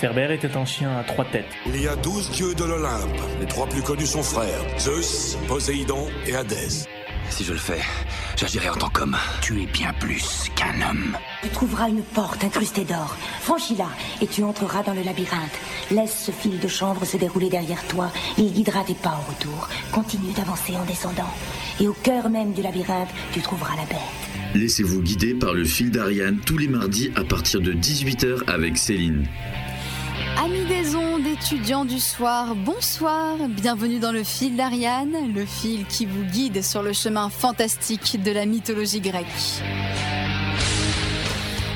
Cerbère était un chien à trois têtes. Il y a douze dieux de l'Olympe. Les trois plus connus sont frères Zeus, Poséidon et Hadès. Si je le fais, j'agirai en tant qu'homme. Tu es bien plus qu'un homme. Tu trouveras une porte incrustée d'or. Franchis-la et tu entreras dans le labyrinthe. Laisse ce fil de chanvre se dérouler derrière toi. Il guidera tes pas au retour. Continue d'avancer en descendant. Et au cœur même du labyrinthe, tu trouveras la bête. Laissez-vous guider par le fil d'Ariane tous les mardis à partir de 18h avec Céline. Amis des ondes, étudiants du soir, bonsoir, bienvenue dans le fil d'Ariane, le fil qui vous guide sur le chemin fantastique de la mythologie grecque.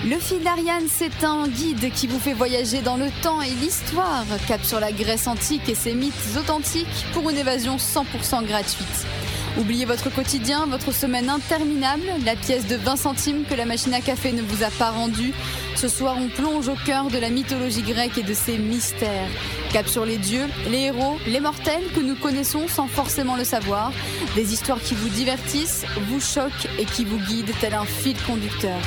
Le fil d'Ariane, c'est un guide qui vous fait voyager dans le temps et l'histoire, cap sur la Grèce antique et ses mythes authentiques pour une évasion 100% gratuite. Oubliez votre quotidien, votre semaine interminable, la pièce de 20 centimes que la machine à café ne vous a pas rendue. Ce soir, on plonge au cœur de la mythologie grecque et de ses mystères. Cap sur les dieux, les héros, les mortels que nous connaissons sans forcément le savoir. Des histoires qui vous divertissent, vous choquent et qui vous guident tel un fil conducteur.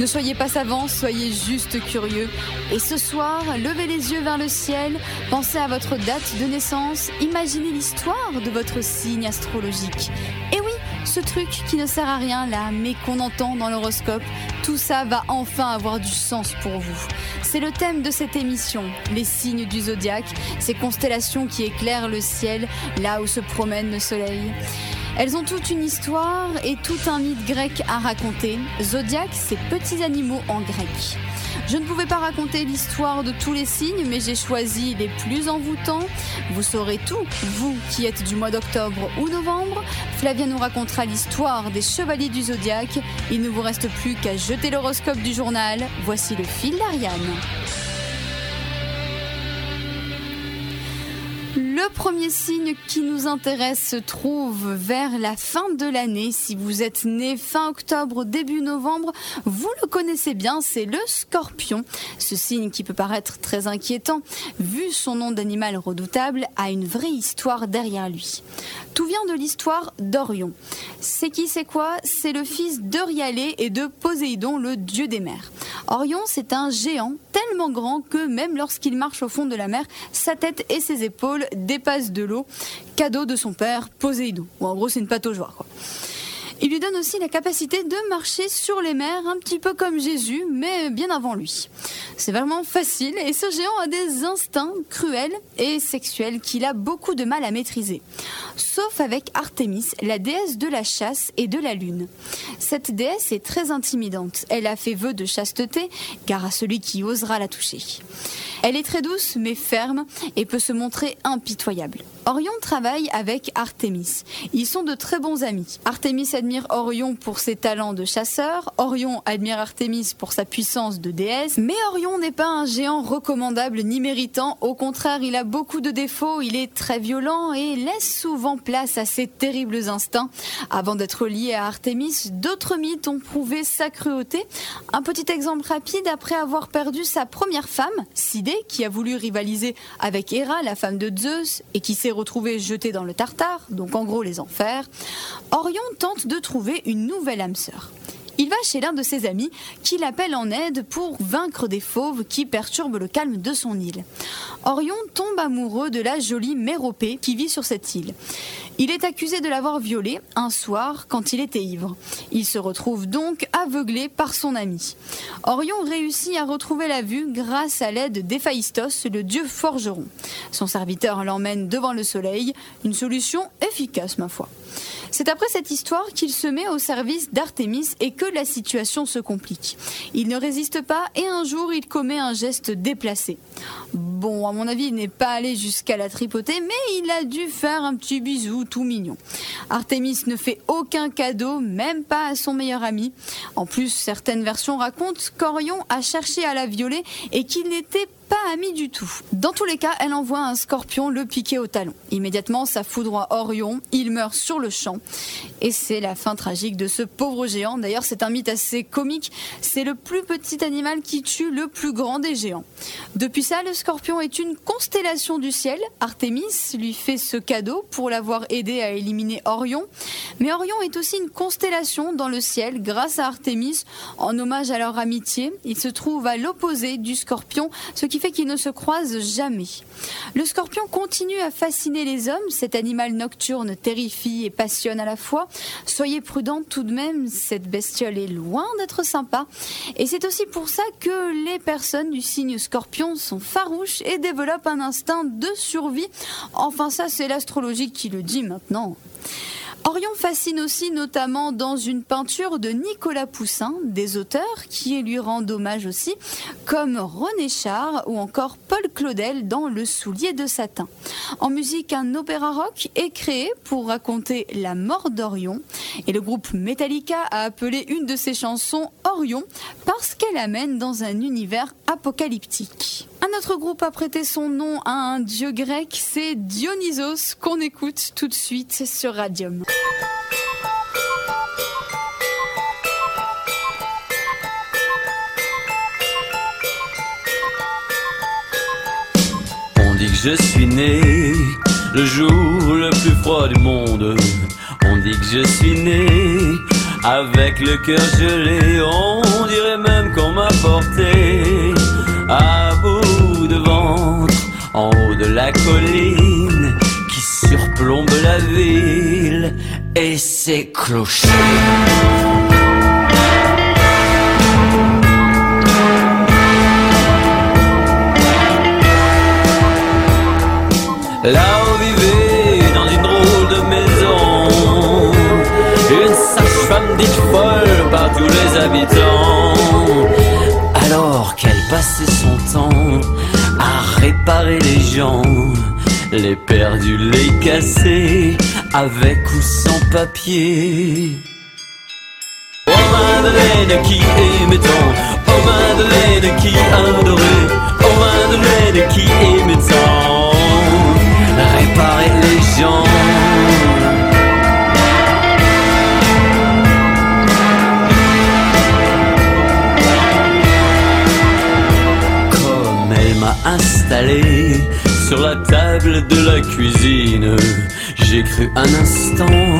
Ne soyez pas savants, soyez juste curieux. Et ce soir, levez les yeux vers le ciel, pensez à votre date de naissance, imaginez l'histoire de votre signe astrologique. Et oui, ce truc qui ne sert à rien là, mais qu'on entend dans l'horoscope, tout ça va enfin avoir du sens pour vous. C'est le thème de cette émission, les signes du zodiaque, ces constellations qui éclairent le ciel là où se promène le soleil. Elles ont toute une histoire et tout un mythe grec à raconter. Zodiaque, c'est petits animaux en grec. Je ne pouvais pas raconter l'histoire de tous les signes, mais j'ai choisi les plus envoûtants. Vous saurez tout, vous qui êtes du mois d'octobre ou novembre. Flavien nous racontera l'histoire des chevaliers du zodiaque. Il ne vous reste plus qu'à jeter l'horoscope du journal. Voici le fil d'Ariane. Le premier signe qui nous intéresse se trouve vers la fin de l'année. Si vous êtes né fin octobre, début novembre, vous le connaissez bien, c'est le scorpion. Ce signe qui peut paraître très inquiétant, vu son nom d'animal redoutable, a une vraie histoire derrière lui. Tout vient de l'histoire d'Orion. C'est qui, c'est quoi? C'est le fils d'Eurialé et de Poséidon, le dieu des mers. Orion, c'est un géant tellement grand que même lorsqu'il marche au fond de la mer, sa tête et ses épaules dépassent de l'eau, cadeau de son père Poséidon. Ou en gros, c'est une joie, quoi. Il lui donne aussi la capacité de marcher sur les mers, un petit peu comme Jésus, mais bien avant lui. C'est vraiment facile et ce géant a des instincts cruels et sexuels qu'il a beaucoup de mal à maîtriser. Sauf avec Artémis, la déesse de la chasse et de la lune. Cette déesse est très intimidante. Elle a fait vœu de chasteté, car à celui qui osera la toucher. Elle est très douce mais ferme et peut se montrer impitoyable. Orion travaille avec Artémis. Ils sont de très bons amis. Artémis admire Orion pour ses talents de chasseur, Orion admire Artémis pour sa puissance de déesse, mais Orion n'est pas un géant recommandable ni méritant, au contraire il a beaucoup de défauts, il est très violent et laisse souvent place à ses terribles instincts. Avant d'être lié à Artémis, d'autres mythes ont prouvé sa cruauté. Un petit exemple rapide, après avoir perdu sa première femme, Sidée, qui a voulu rivaliser avec Héra, la femme de Zeus, et qui s'est retrouvée jetée dans le Tartare, donc en gros les enfers, Orion tente de trouver une nouvelle âme sœur. Il va chez l'un de ses amis qui l'appelle en aide pour vaincre des fauves qui perturbent le calme de son île. Orion tombe amoureux de la jolie Méropée qui vit sur cette île. Il est accusé de l'avoir violée un soir quand il était ivre. Il se retrouve donc aveuglé par son ami. Orion réussit à retrouver la vue grâce à l'aide d'Héphaïstos, le dieu forgeron. Son serviteur l'emmène devant le soleil, une solution efficace ma foi. C'est après cette histoire qu'il se met au service d'Artémis et que la situation se complique. Il ne résiste pas et un jour il commet un geste déplacé. Bon, à mon avis, il n'est pas allé jusqu'à la tripoter, mais il a dû faire un petit bisou tout mignon. Artémis ne fait aucun cadeau, même pas à son meilleur ami. En plus, certaines versions racontent qu'Orion a cherché à la violer et qu'il n'était pas ami du tout. Dans tous les cas, elle envoie un scorpion le piquer au talon. Immédiatement, ça foudroie Orion, il meurt sur le champ. Et c'est la fin tragique de ce pauvre géant. D'ailleurs, c'est un mythe assez comique. C'est le plus petit animal qui tue le plus grand des géants. Depuis ça, le scorpion est une constellation du ciel. Artémis lui fait ce cadeau pour l'avoir aidé à éliminer Orion. Mais Orion est aussi une constellation dans le ciel grâce à Artémis en hommage à leur amitié. Il se trouve à l'opposé du scorpion, ce qui fait qu'ils ne se croisent jamais. Le scorpion continue à fasciner les hommes. Cet animal nocturne terrifie et passionne à la fois. Soyez prudents tout de même, cette bestiole est loin d'être sympa. Et c'est aussi pour ça que les personnes du signe scorpion sont farouches et développent un instinct de survie. Enfin ça c'est l'astrologie qui le dit maintenant. Orion fascine aussi notamment dans une peinture de Nicolas Poussin, des auteurs qui lui rendent hommage aussi, comme René Char ou encore Paul Claudel dans Le soulier de satin. En musique, un opéra rock est créé pour raconter la mort d'Orion et le groupe Metallica a appelé une de ses chansons Orion parce qu'elle amène dans un univers apocalyptique. Un autre groupe a prêté son nom à un dieu grec, c'est Dionysos, qu'on écoute tout de suite sur Radium. On dit que je suis né le jour le plus froid du monde. On dit que je suis né avec le cœur gelé. On dirait même qu'on m'a porté à bout la colline qui surplombe la ville et ses clochers. Là où vivait dans une drôle de maison Une sage-femme dite folle par tous les habitants Alors qu'elle passait son temps à réparer les gens Les perdus, les cassés, avec ou sans papier. Oh Madeleine qui aimait tant. Oh Madeleine qui adorait. Oh Madeleine qui aimait tant. Réparer les gens installé sur la table de la cuisine. J'ai cru un instant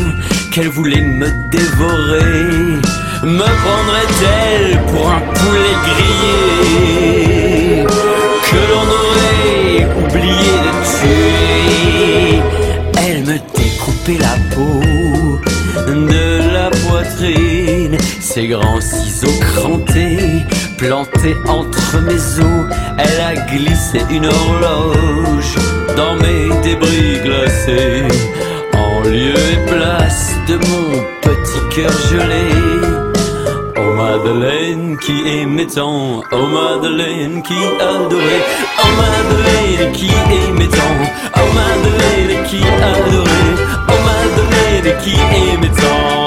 qu'elle voulait me dévorer. Me prendrait-elle pour un poulet grillé Que l'on aurait oublié de tuer? Elle me découpait la peau de la poitrine. Ses grands ciseaux crantés plantés entre mes os. Elle a glissé une horloge dans mes débris glacés En lieu et place de mon petit cœur gelé. Oh Madeleine qui aimait tant, oh Madeleine qui adorait, oh Madeleine qui aimait tant, oh Madeleine qui adorait, oh Madeleine qui aimait tant,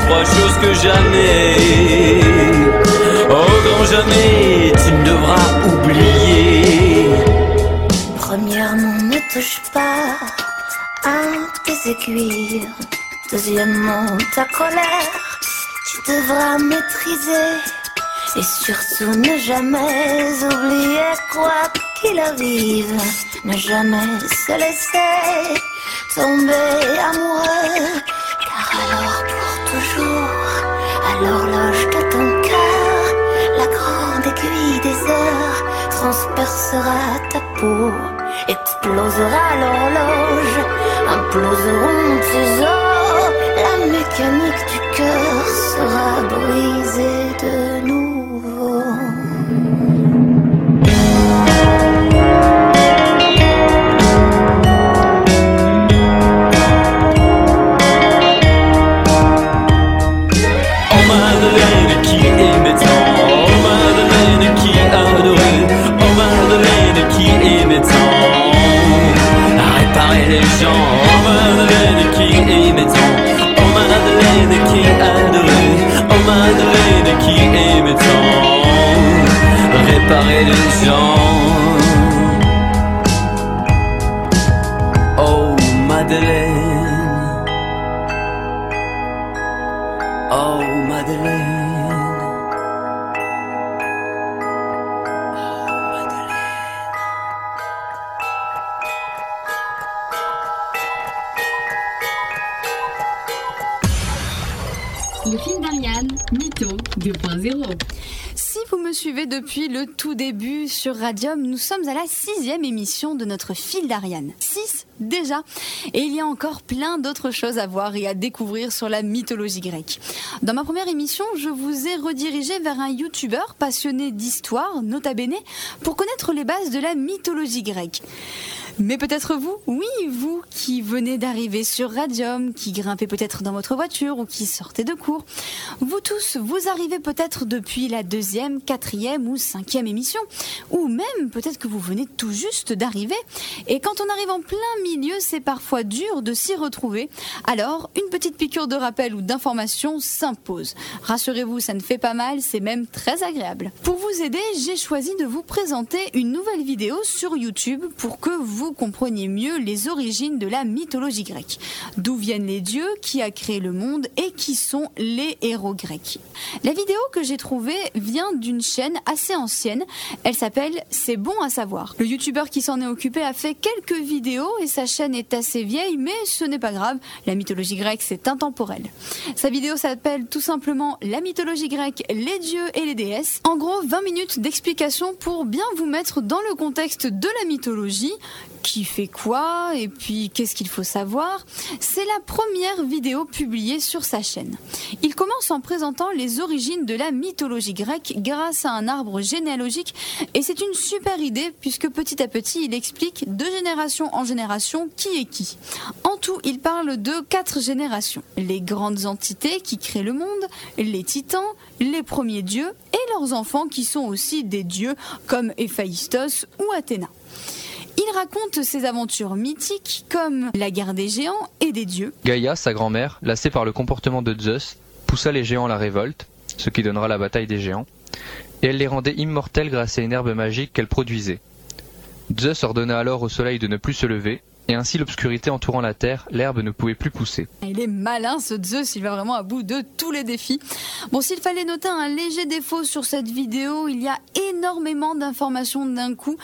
trois choses que jamais, oh grand jamais, tu ne devras oublier. Premièrement, ne touche pas à tes aiguilles. Deuxièmement, ta colère, tu devras maîtriser. Et surtout, ne jamais oublier quoi qu'il arrive. Ne jamais se laisser tomber amoureux. Car alors, à l'horloge de ton cœur, la grande aiguille des heures transpercera ta peau, explosera l'horloge, imploseront tes os, la mécanique du cœur sera brisée de nouveau. Sur Radium, nous sommes à la sixième émission de notre fil d'Ariane. Six déjà. Et il y a encore plein d'autres choses à voir et à découvrir sur la mythologie grecque. Dans ma première émission, je vous ai redirigé vers un youtubeur passionné d'histoire, nota bene, pour connaître les bases de la mythologie grecque. Mais peut-être vous, oui, vous qui venez d'arriver sur Radium, qui grimpez peut-être dans votre voiture ou qui sortez de cours. Vous tous, vous arrivez peut-être depuis la deuxième, quatrième ou cinquième émission, ou même peut-être que vous venez tout juste d'arriver. Et quand on arrive en plein milieu, c'est parfois dur de s'y retrouver. Alors, une petite piqûre de rappel ou d'information s'impose. Rassurez-vous, ça ne fait pas mal, c'est même très agréable. Pour vous aider, j'ai choisi de vous présenter une nouvelle vidéo sur YouTube pour que vous compreniez mieux les origines de la mythologie grecque. D'où viennent les dieux, qui a créé le monde et qui sont les héros grecs. La vidéo que j'ai trouvée vient d'une chaîne assez ancienne. Elle s'appelle C'est bon à savoir. Le youtubeur qui s'en est occupé a fait quelques vidéos et sa chaîne est assez vieille, mais ce n'est pas grave. La mythologie grecque, c'est intemporel. Sa vidéo s'appelle tout simplement La mythologie grecque, les dieux et les déesses. En gros, 20 minutes d'explication pour bien vous mettre dans le contexte de la mythologie, qui fait quoi et puis qu'est-ce qu'il faut savoir. C'est la première vidéo publiée sur sa chaîne. Il commence en présentant les origines de la mythologie grecque grâce à un arbre généalogique et c'est une super idée puisque petit à petit il explique de génération en génération qui est qui. En tout, il parle de quatre générations. Les grandes entités qui créent le monde, les titans, les premiers dieux et leurs enfants qui sont aussi des dieux comme Héphaïstos ou Athéna. Il raconte ses aventures mythiques comme la guerre des géants et des dieux. Gaïa, sa grand-mère, lassée par le comportement de Zeus, poussa les géants à la révolte, ce qui donnera la bataille des géants, et elle les rendait immortels grâce à une herbe magique qu'elle produisait. Zeus ordonna alors au soleil de ne plus se lever, et ainsi l'obscurité entourant la terre, l'herbe ne pouvait plus pousser. Il est malin ce Zeus, il va vraiment à bout de tous les défis. Bon, s'il fallait noter un léger défaut sur cette vidéo, il y a énormément d'informations d'un coup,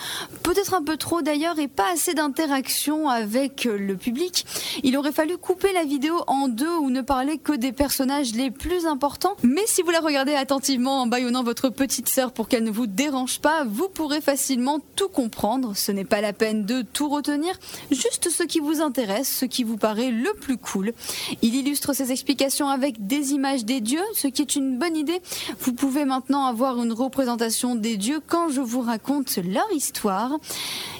peut-être un peu trop d'ailleurs et pas assez d'interaction avec le public. Il aurait fallu couper la vidéo en deux ou ne parler que des personnages les plus importants. Mais si vous la regardez attentivement en baillonnant votre petite sœur pour qu'elle ne vous dérange pas, vous pourrez facilement tout comprendre. Ce n'est pas la peine de tout retenir, ce qui vous intéresse, ce qui vous paraît le plus cool. Il illustre ses explications avec des images des dieux, ce qui est une bonne idée. Vous pouvez maintenant avoir une représentation des dieux quand je vous raconte leur histoire.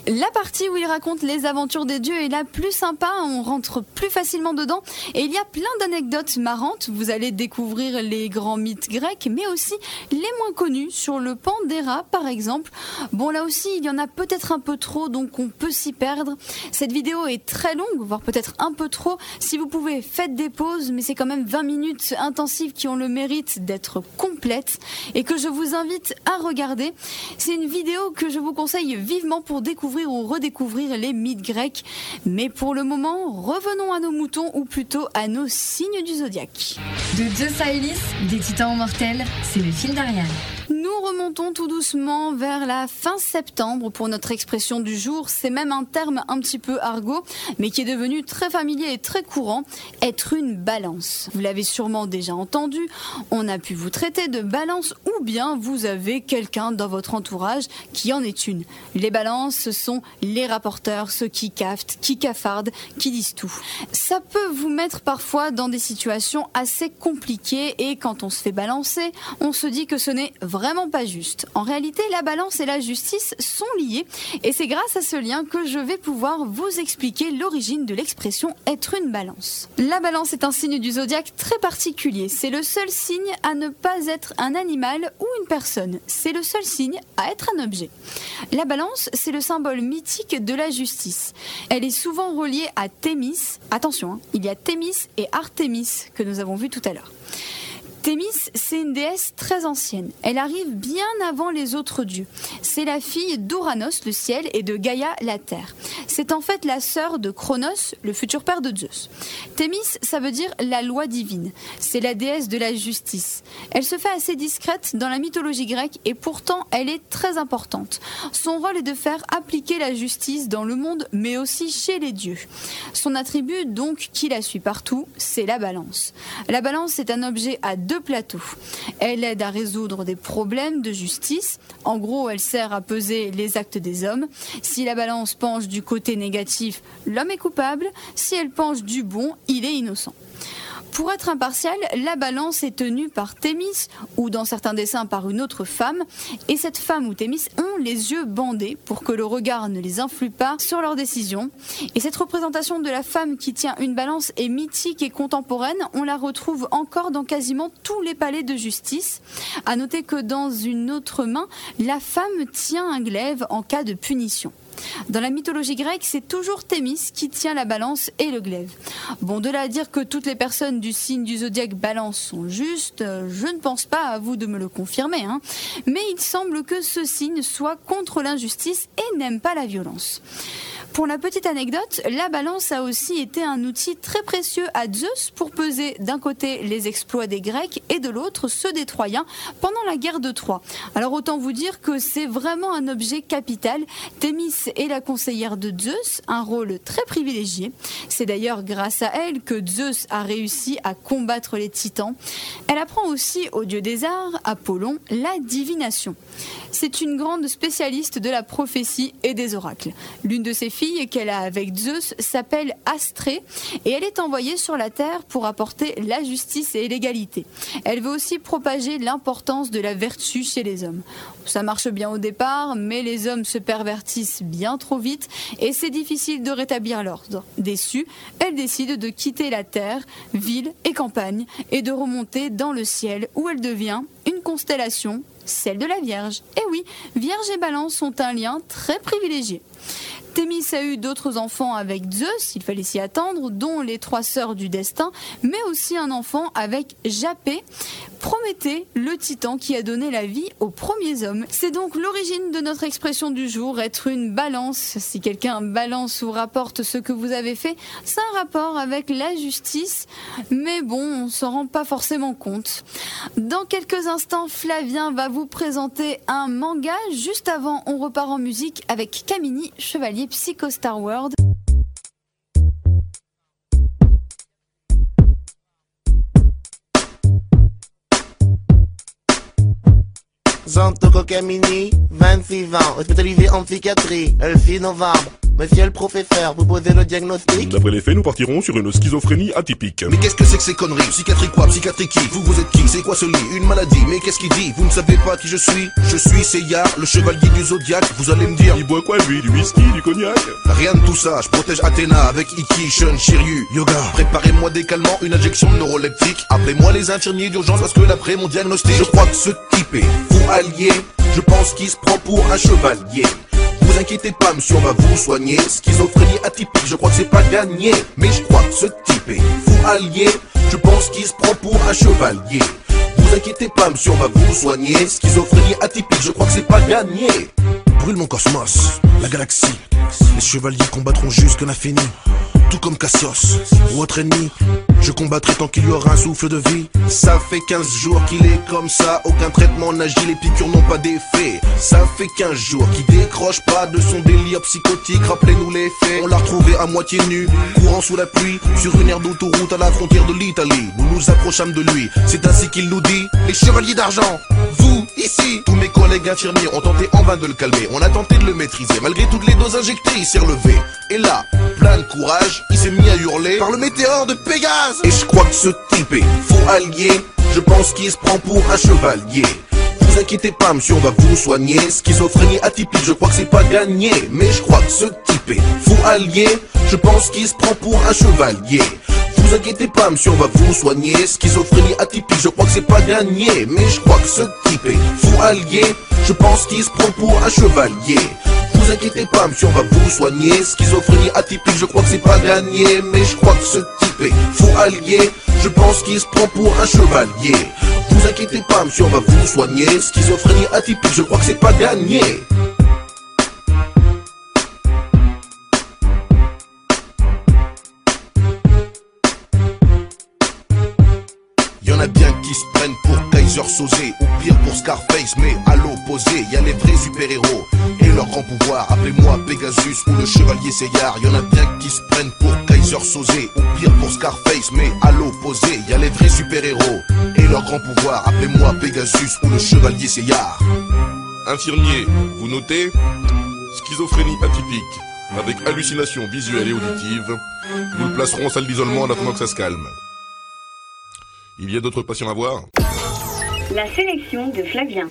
La partie où il raconte les aventures des dieux est la plus sympa, on rentre plus facilement dedans et il y a plein d'anecdotes marrantes. Vous allez découvrir les grands mythes grecs, mais aussi les moins connus sur le pan des rats par exemple. Bon là aussi il y en a peut-être un peu trop donc on peut s'y perdre. Cette vidéo est très longue, voire peut-être un peu trop. Si vous pouvez, faites des pauses, mais c'est quand même 20 minutes intensives qui ont le mérite d'être complètes et que je vous invite à regarder. C'est une vidéo que je vous conseille vivement pour découvrir ou redécouvrir les mythes grecs. Mais pour le moment, revenons à nos moutons ou plutôt à nos signes du zodiaque. De Zeus à des titans mortels, c'est le fil d'Ariane. Nous remontons tout doucement vers la fin septembre pour notre expression du jour. C'est même un terme un petit peu argot, mais qui est devenu très familier et très courant, être une balance. Vous l'avez sûrement déjà entendu, on a pu vous traiter de balance ou bien vous avez quelqu'un dans votre entourage qui en est une. Les balances, ce sont les rapporteurs, ceux qui caftent, qui cafardent, qui disent tout. Ça peut vous mettre parfois dans des situations assez compliquées et quand on se fait balancer, on se dit que ce n'est vraiment pas juste. En réalité, la balance et la justice sont liées et c'est grâce à ce lien que je vais pouvoir vous expliquer l'origine de l'expression être une balance. La balance est un signe du zodiaque très particulier. C'est le seul signe à ne pas être un animal ou une personne. C'est le seul signe à être un objet. La balance, c'est le symbole mythique de la justice. Elle est souvent reliée à Thémis. Attention, hein, il y a Thémis et Artémis que nous avons vu tout à l'heure. Thémis, c'est une déesse très ancienne. Elle arrive bien avant les autres dieux. C'est la fille d'Ouranos, le ciel, et de Gaïa, la terre. C'est en fait la sœur de Chronos, le futur père de Zeus. Thémis, ça veut dire la loi divine. C'est la déesse de la justice. Elle se fait assez discrète dans la mythologie grecque et pourtant elle est très importante. Son rôle est de faire appliquer la justice dans le monde, mais aussi chez les dieux. Son attribut, donc, qui la suit partout, c'est la balance. La balance est un objet à deux plateau. Elle aide à résoudre des problèmes de justice. En gros, elle sert à peser les actes des hommes. Si la balance penche du côté négatif, l'homme est coupable. Si elle penche du bon, il est innocent. Pour être impartial, la balance est tenue par Thémis ou dans certains dessins par une autre femme. Et cette femme ou Thémis ont les yeux bandés pour que le regard ne les influe pas sur leurs décisions. Et cette représentation de la femme qui tient une balance est mythique et contemporaine. On la retrouve encore dans quasiment tous les palais de justice. À noter que dans une autre main, la femme tient un glaive en cas de punition. Dans la mythologie grecque, c'est toujours Thémis qui tient la balance et le glaive. Bon, de là à dire que toutes les personnes du signe du zodiaque balance sont justes, euh, je ne pense pas à vous de me le confirmer, hein. mais il semble que ce signe soit contre l'injustice et n'aime pas la violence. Pour la petite anecdote, la balance a aussi été un outil très précieux à Zeus pour peser d'un côté les exploits des Grecs et de l'autre ceux des Troyens pendant la guerre de Troie. Alors autant vous dire que c'est vraiment un objet capital. Thémis est la conseillère de Zeus, un rôle très privilégié. C'est d'ailleurs grâce à elle que Zeus a réussi à combattre les titans. Elle apprend aussi au dieu des arts, Apollon, la divination. C'est une grande spécialiste de la prophétie et des oracles. L'une de ses filles qu'elle a avec Zeus s'appelle Astrée et elle est envoyée sur la terre pour apporter la justice et l'égalité. Elle veut aussi propager l'importance de la vertu chez les hommes. Ça marche bien au départ, mais les hommes se pervertissent bien trop vite et c'est difficile de rétablir l'ordre. Déçue, elle décide de quitter la terre, ville et campagne et de remonter dans le ciel où elle devient une constellation, celle de la Vierge. Et oui, Vierge et Balance ont un lien très privilégié. Thémis a eu d'autres enfants avec Zeus, il fallait s'y attendre, dont les trois sœurs du destin, mais aussi un enfant avec Japé, Prométhée, le titan qui a donné la vie aux premiers hommes. C'est donc l'origine de notre expression du jour, être une balance. Si quelqu'un balance ou rapporte ce que vous avez fait, c'est un rapport avec la justice, mais bon, on s'en rend pas forcément compte. Dans quelques instants, Flavien va vous présenter un manga. Juste avant, on repart en musique avec Kamini, chevalier Psycho Star World. Zantoko Camini, 26 ans, hospitalisé en psychiatrie, le 6 novembre. Monsieur le professeur, vous posez le diagnostic D'après les faits, nous partirons sur une schizophrénie atypique. Mais qu'est-ce que c'est que ces conneries? Psychiatrie quoi? Psychiatrie qui? Vous, vous êtes qui? C'est quoi ce lit? Une maladie. Mais qu'est-ce qu'il dit? Vous ne savez pas qui je suis? Je suis Seiya, le chevalier du zodiaque. Vous allez me dire. Il boit quoi lui? Du whisky, du cognac? Rien de tout ça, je protège Athéna avec Iki, Shun, Shiryu, Yoga. Préparez-moi des calmants, une injection neuroleptique. Appelez-moi les infirmiers d'urgence parce que d'après mon diagnostic, je crois que ce type est fou allié. Je pense qu'il se prend pour un chevalier. Vous inquiétez pas, monsieur, on va vous soigner. Schizophrénie atypique, je crois que c'est pas gagné. Mais je crois que ce type est fou allié. Je pense qu'il se prend pour un chevalier. Vous inquiétez pas, monsieur, on va vous soigner. Schizophrénie atypique, je crois que c'est pas gagné. Brûle mon cosmos, la galaxie. Les chevaliers combattront jusqu'à l'infini. Tout comme Cassios ou autre ennemi. Je combattrai tant qu'il y aura un souffle de vie. Ça fait 15 jours qu'il est comme ça. Aucun traitement n'agit, les piqûres n'ont pas d'effet. Ça fait 15 jours qu'il décroche pas de son délire psychotique. Rappelez-nous les faits. On l'a retrouvé à moitié nu, courant sous la pluie, sur une aire d'autoroute à la frontière de l'Italie. Nous nous approchâmes de lui. C'est ainsi qu'il nous dit Les chevaliers d'argent, vous, ici. Tous mes collègues infirmiers ont tenté en vain de le calmer. On a tenté de le maîtriser. Malgré toutes les doses injectées, il s'est relevé. Et là, plein de courage, il s'est mis à hurler par le météore de Pégase. Et je crois que ce type est faux allié. Je pense qu'il se prend pour un chevalier. Vous inquiétez pas, monsieur, on va vous soigner. Schizophrénie atypique, je crois que c'est pas gagné. Mais je crois que ce type est faux allié. Je pense qu'il se prend pour un chevalier. Vous inquiétez pas, monsieur, on va vous soigner. Schizophrénie atypique, je crois que c'est pas gagné. Mais je crois que ce type est fou allié. Je pense qu'il se prend pour un chevalier. Vous inquiétez pas, monsieur, on va vous soigner. Schizophrénie atypique, je crois que c'est pas gagné. Mais je crois que ce type est fou allié. Je pense qu'il se prend pour un chevalier. Vous inquiétez pas, monsieur, on va vous soigner. Schizophrénie atypique, je crois que c'est pas gagné. Y'en a bien qui se prennent pour Kaiser Sosé ou pire pour Scarface, mais à l'opposé, y a les vrais super-héros leur grand pouvoir. Appelez-moi Pegasus ou le Chevalier Seyard. Y en a bien qui se prennent pour Kaiser Sosé ou pire pour Scarface, mais à l'opposé, y a les vrais super-héros et leur grand pouvoir. Appelez-moi Pegasus ou le Chevalier Seyard. Infirmier, vous notez? Schizophrénie atypique, avec hallucination visuelle et auditive. Nous le placerons en salle d'isolement en attendant que ça se calme. Il y a d'autres patients à voir? La sélection de Flavien.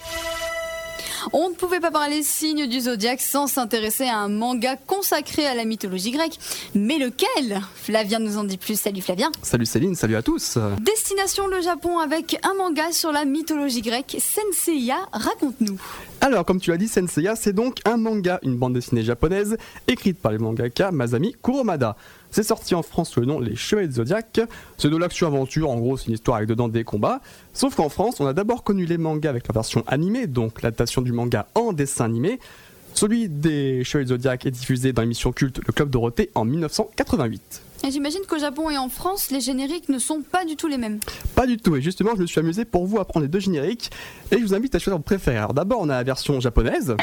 On ne pouvait pas parler signe du zodiaque sans s'intéresser à un manga consacré à la mythologie grecque. Mais lequel? Flavien nous en dit plus. Salut Flavien. Salut Céline, salut à tous. Destination le Japon avec un manga sur la mythologie grecque. Senseiya, raconte-nous. Alors, comme tu l'as dit, Senseiya, c'est donc un manga, une bande dessinée japonaise, écrite par le mangaka Masami Kuromada. C'est sorti en France sous le nom Les Chevaliers de Zodiac. C'est de l'action-aventure, en gros, c'est une histoire avec dedans des combats. Sauf qu'en France, on a d'abord connu les mangas avec la version animée, donc l'adaptation du manga en dessin animé. Celui des Chevaliers de Zodiac est diffusé dans l'émission culte Le Club Dorothée en 1988. Et j'imagine qu'au Japon et en France, les génériques ne sont pas du tout les mêmes. Pas du tout, et justement, je me suis amusé pour vous à prendre les deux génériques, et je vous invite à choisir votre préféré. Alors d'abord, on a la version japonaise.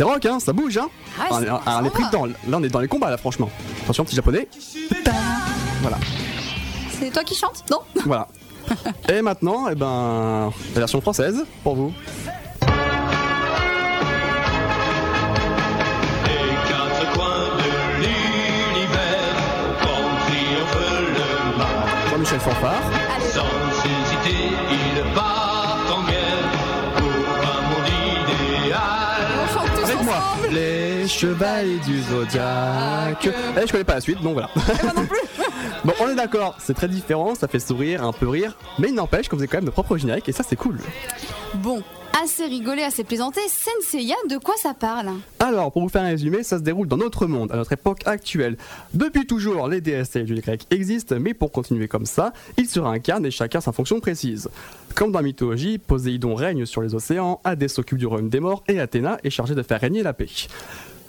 C'est rock, hein, ça bouge, hein Ah, on, est, on pris dedans. Là, on est dans les combats, là, franchement. Attention, petit japonais. Voilà, C'est toi qui chantes Non? Voilà. Et maintenant, eh ben, la version française, pour vous. quatre coins les chevaliers du zodiaque. Eh, je connais pas la suite, donc voilà. bon, on est d'accord, c'est très différent, ça fait sourire, un peu rire, mais il n'empêche qu'on faisait quand même nos propres génériques et ça c'est cool. Bon, assez rigolé, assez plaisanté. Senseiya, de quoi ça parle? Alors, pour vous faire un résumé, ça se déroule dans notre monde, à notre époque actuelle. Depuis toujours, les déesses et les grecs existent, mais pour continuer comme ça, ils se réincarnent et chacun sa fonction précise. Comme dans la mythologie, Poséidon règne sur les océans, Hadès s'occupe du royaume des morts et Athéna est chargée de faire régner la paix.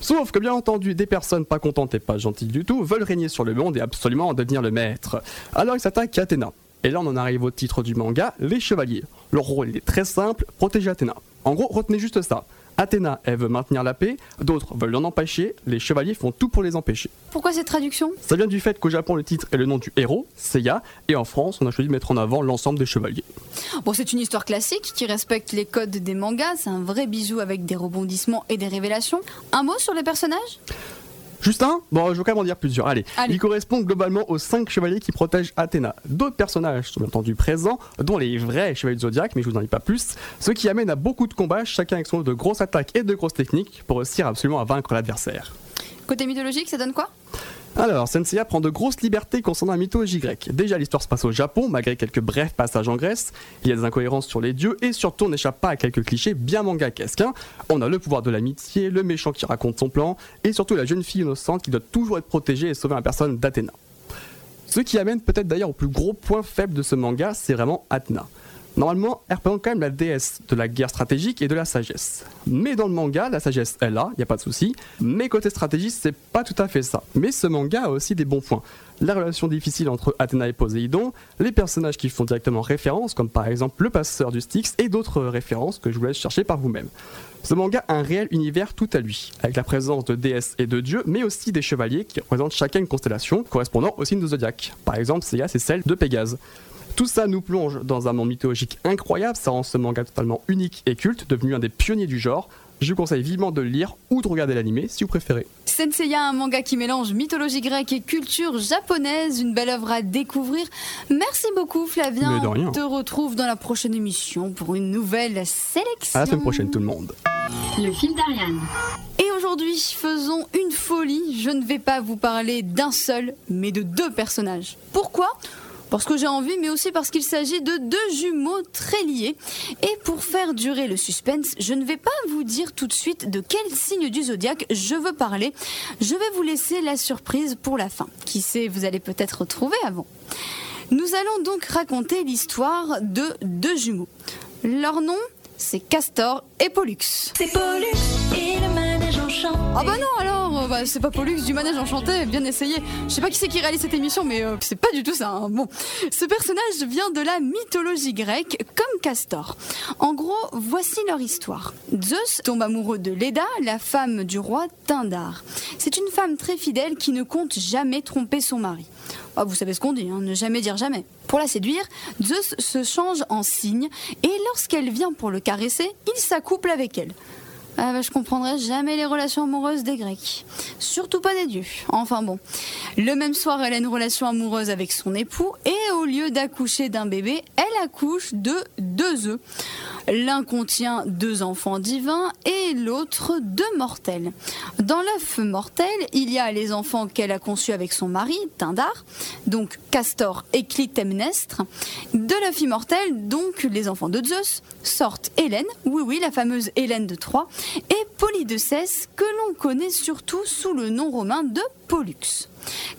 Sauf que bien entendu, des personnes pas contentes et pas gentilles du tout veulent régner sur le monde et absolument en devenir le maître. Alors ils s'attaquent à Athéna. Et là on en arrive au titre du manga, les chevaliers. Leur rôle est très simple, protéger Athéna. En gros, retenez juste ça. Athéna, elle veut maintenir la paix, d'autres veulent l'en empêcher, les chevaliers font tout pour les empêcher. Pourquoi cette traduction? Ça vient du fait qu'au Japon, le titre est le nom du héros, Seiya, et en France, on a choisi de mettre en avant l'ensemble des chevaliers. Bon, c'est une histoire classique qui respecte les codes des mangas. C'est un vrai bijou avec des rebondissements et des révélations. Un mot sur les personnages? Justin Bon, je veux quand même en dire plusieurs. Allez, Allez. il correspond globalement aux cinq chevaliers qui protègent Athéna. D'autres personnages sont bien entendu présents, dont les vrais chevaliers de Zodiac, mais je vous en dis pas plus, ce qui amène à beaucoup de combats, chacun avec son lot de grosses attaques et de grosses techniques pour réussir absolument à vaincre l'adversaire. Côté mythologique, ça donne quoi? Alors, Senseiya prend de grosses libertés concernant la mythologie grecque. Déjà, l'histoire se passe au Japon, malgré quelques brefs passages en Grèce. Il y a des incohérences sur les dieux, et surtout, on n'échappe pas à quelques clichés bien mangakesques. hein. On a le pouvoir de l'amitié, le méchant qui raconte son plan, et surtout la jeune fille innocente qui doit toujours être protégée et sauver la personne d'Athéna. Ce qui amène peut-être d'ailleurs au plus gros point faible de ce manga, c'est vraiment Athéna. Normalement, elle représente quand même la déesse de la guerre stratégique et de la sagesse. Mais dans le manga, la sagesse est là, y a pas de souci. Mais côté stratégie, c'est pas tout à fait ça. Mais ce manga a aussi des bons points. La relation difficile entre Athéna et Poséidon, les personnages qui font directement référence, comme par exemple le passeur du Styx, et d'autres références que je vous laisse chercher par vous-même. Ce manga a un réel univers tout à lui, avec la présence de déesses et de dieux, mais aussi des chevaliers qui représentent chacun une constellation, correspondant au signe de zodiaque. Par exemple, Seiya, c'est celle de Pégase. Tout ça nous plonge dans un monde mythologique incroyable, ça rend ce manga totalement unique et culte, devenu un des pionniers du genre. Je vous conseille vivement de le lire ou de regarder l'animé si vous préférez. Senseiya, un manga qui mélange mythologie grecque et culture japonaise, une belle œuvre à découvrir. Merci beaucoup Flavien. Mais de rien. On te retrouve dans la prochaine émission pour une nouvelle sélection. À la semaine prochaine tout le monde. Le fil d'Ariane. Et aujourd'hui, faisons une folie. Je ne vais pas vous parler d'un seul, mais de deux personnages. Pourquoi? Parce que j'ai envie, mais aussi parce qu'il s'agit de deux jumeaux très liés. Et pour faire durer le suspense, je ne vais pas vous dire tout de suite de quel signe du zodiaque je veux parler. Je vais vous laisser la surprise pour la fin. Qui sait, vous allez peut-être retrouver avant. Nous allons donc raconter l'histoire de deux jumeaux. Leur nom, c'est Castor et Pollux. C'est Pollux, il manège Ah bah non alors, euh, bah, c'est pas Pollux du manège enchanté, bien essayé. Je sais pas qui c'est qui réalise cette émission, mais euh, c'est pas du tout ça. hein. Bon, ce personnage vient de la mythologie grecque, comme Castor. En gros, voici leur histoire. Zeus tombe amoureux de Leda, la femme du roi Tindar. C'est une femme très fidèle qui ne compte jamais tromper son mari. Ah, vous savez ce qu'on dit, hein, ne jamais dire jamais. Pour la séduire, Zeus se change en cygne et lorsqu'elle vient pour le caresser, il s'accouple avec elle. Ah bah, je comprendrai jamais les relations amoureuses des Grecs. Surtout pas des dieux. Enfin bon. Le même soir, elle a une relation amoureuse avec son époux et au lieu d'accoucher d'un bébé, elle accouche de deux œufs. L'un contient deux enfants divins et l'autre deux mortels. Dans l'œuf mortel, il y a les enfants qu'elle a conçus avec son mari, Tindar, donc Castor et Clytemnestre. De l'œuf immortel, donc les enfants de Zeus, sortent Hélène, oui oui, la fameuse Hélène de Troie, et Polydeucès, que l'on connaît surtout sous le nom romain de Pollux.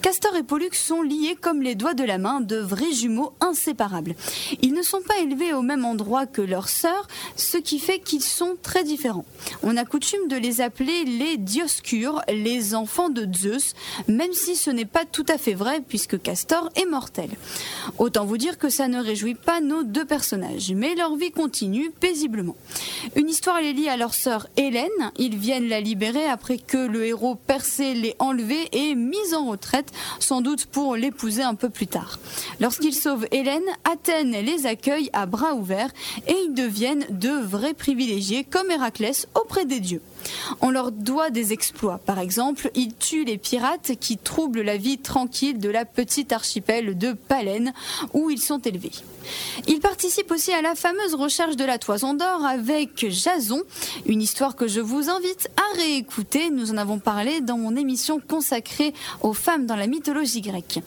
Castor et Pollux sont liés comme les doigts de la main, de vrais jumeaux inséparables. Ils ne sont pas élevés au même endroit que leurs sœurs, ce qui fait qu'ils sont très différents. On a coutume de les appeler les Dioscures, les enfants de Zeus, même si ce n'est pas tout à fait vrai puisque Castor est mortel. Autant vous dire que ça ne réjouit pas nos deux personnages, mais leur vie continue paisiblement. Une histoire les lie à leur sœur Hélène, ils viennent la libérer après que le héros Persée l'ait enlevée et mise en retraite, sans doute pour l'épouser un peu plus tard. Lorsqu'ils sauvent Hélène, Athènes les accueille à bras ouverts et ils deviennent de vrais privilégiés comme Héraclès auprès des dieux. On leur doit des exploits. Par exemple, ils tuent les pirates qui troublent la vie tranquille de la petite archipel de Palène où ils sont élevés. Ils participent aussi à la fameuse recherche de la toison d'or avec Jason, une histoire que je vous invite à réécouter. Nous en avons parlé dans mon émission consacrée aux femmes dans la mythologie grecque.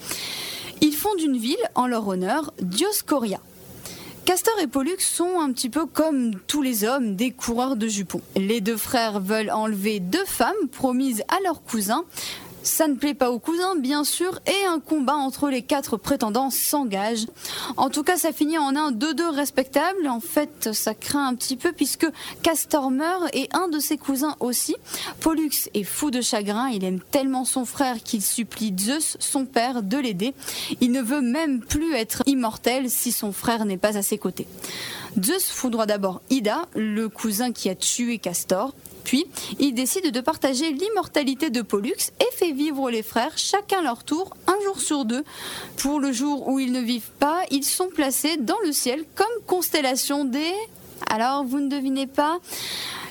Ils fondent une ville en leur honneur, Dioscoria. Castor et Pollux sont un petit peu comme tous les hommes, des coureurs de jupons. Les deux frères veulent enlever deux femmes promises à leur cousin. Ça ne plaît pas aux cousins, bien sûr, et un combat entre les quatre prétendants s'engage. En tout cas, ça finit en un 2-2 respectable. En fait, ça craint un petit peu puisque Castor meurt et un de ses cousins aussi. Pollux est fou de chagrin. Il aime tellement son frère qu'il supplie Zeus, son père, de l'aider. Il ne veut même plus être immortel si son frère n'est pas à ses côtés. Zeus foudroie d'abord Ida, le cousin qui a tué Castor. Puis, il décide de partager l'immortalité de Pollux et fait vivre les frères chacun leur tour, un jour sur deux. Pour le jour où ils ne vivent pas, ils sont placés dans le ciel comme constellation des... Alors, vous ne devinez pas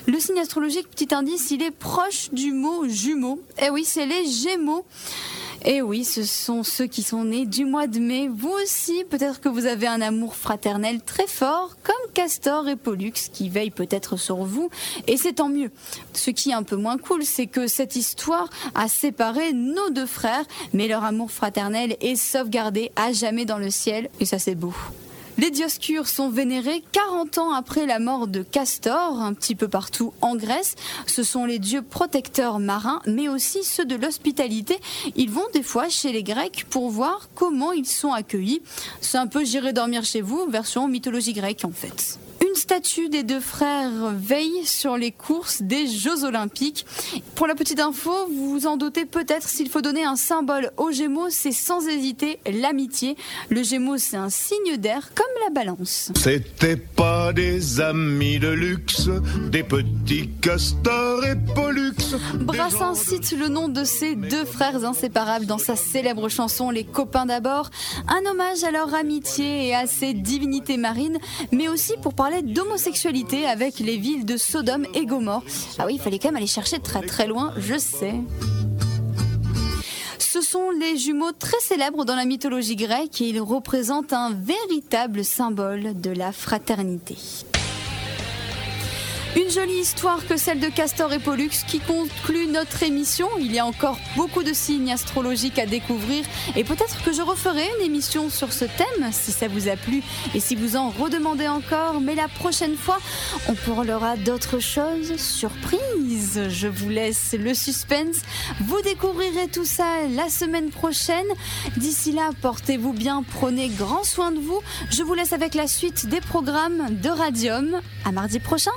le signe astrologique, petit indice, il est proche du mot jumeau. Eh oui, c'est les Gémeaux. Et oui, ce sont ceux qui sont nés du mois de mai. Vous aussi, peut-être que vous avez un amour fraternel très fort, comme Castor et Pollux, qui veillent peut-être sur vous, et c'est tant mieux. Ce qui est un peu moins cool, c'est que cette histoire a séparé nos deux frères, mais leur amour fraternel est sauvegardé à jamais dans le ciel, et ça c'est beau. Les Dioscures sont vénérés 40 ans après la mort de Castor, un petit peu partout en Grèce. Ce sont les dieux protecteurs marins, mais aussi ceux de l'hospitalité. Ils vont des fois chez les Grecs pour voir comment ils sont accueillis. C'est un peu J'irai dormir chez vous, version mythologie grecque en fait. Une statue des deux frères veille sur les courses des Jeux Olympiques. Pour la petite info, vous vous en doutez peut-être, s'il faut donner un symbole aux Gémeaux, c'est sans hésiter l'amitié. Le Gémeaux, c'est un signe d'air comme la balance. C'était pas des amis de luxe, des petits castors et pollux. Brassens cite le nom de ses deux frères inséparables dans sa célèbre chanson Les copains d'abord, un hommage à leur amitié et à ses divinités marines, mais aussi pour parler d'homosexualité avec les villes de Sodome et Gomorre. Ah oui, il fallait quand même aller chercher très très loin, je sais. Ce sont les jumeaux très célèbres dans la mythologie grecque et ils représentent un véritable symbole de la fraternité. Une jolie histoire que celle de Castor et Pollux qui conclut notre émission. Il y a encore beaucoup de signes astrologiques à découvrir et peut-être que je referai une émission sur ce thème si ça vous a plu et si vous en redemandez encore. Mais la prochaine fois, on parlera d'autres choses. Surprise Je vous laisse le suspense. Vous découvrirez tout ça la semaine prochaine. D'ici là, portez-vous bien, prenez grand soin de vous. Je vous laisse avec la suite des programmes de Radium. À mardi prochain.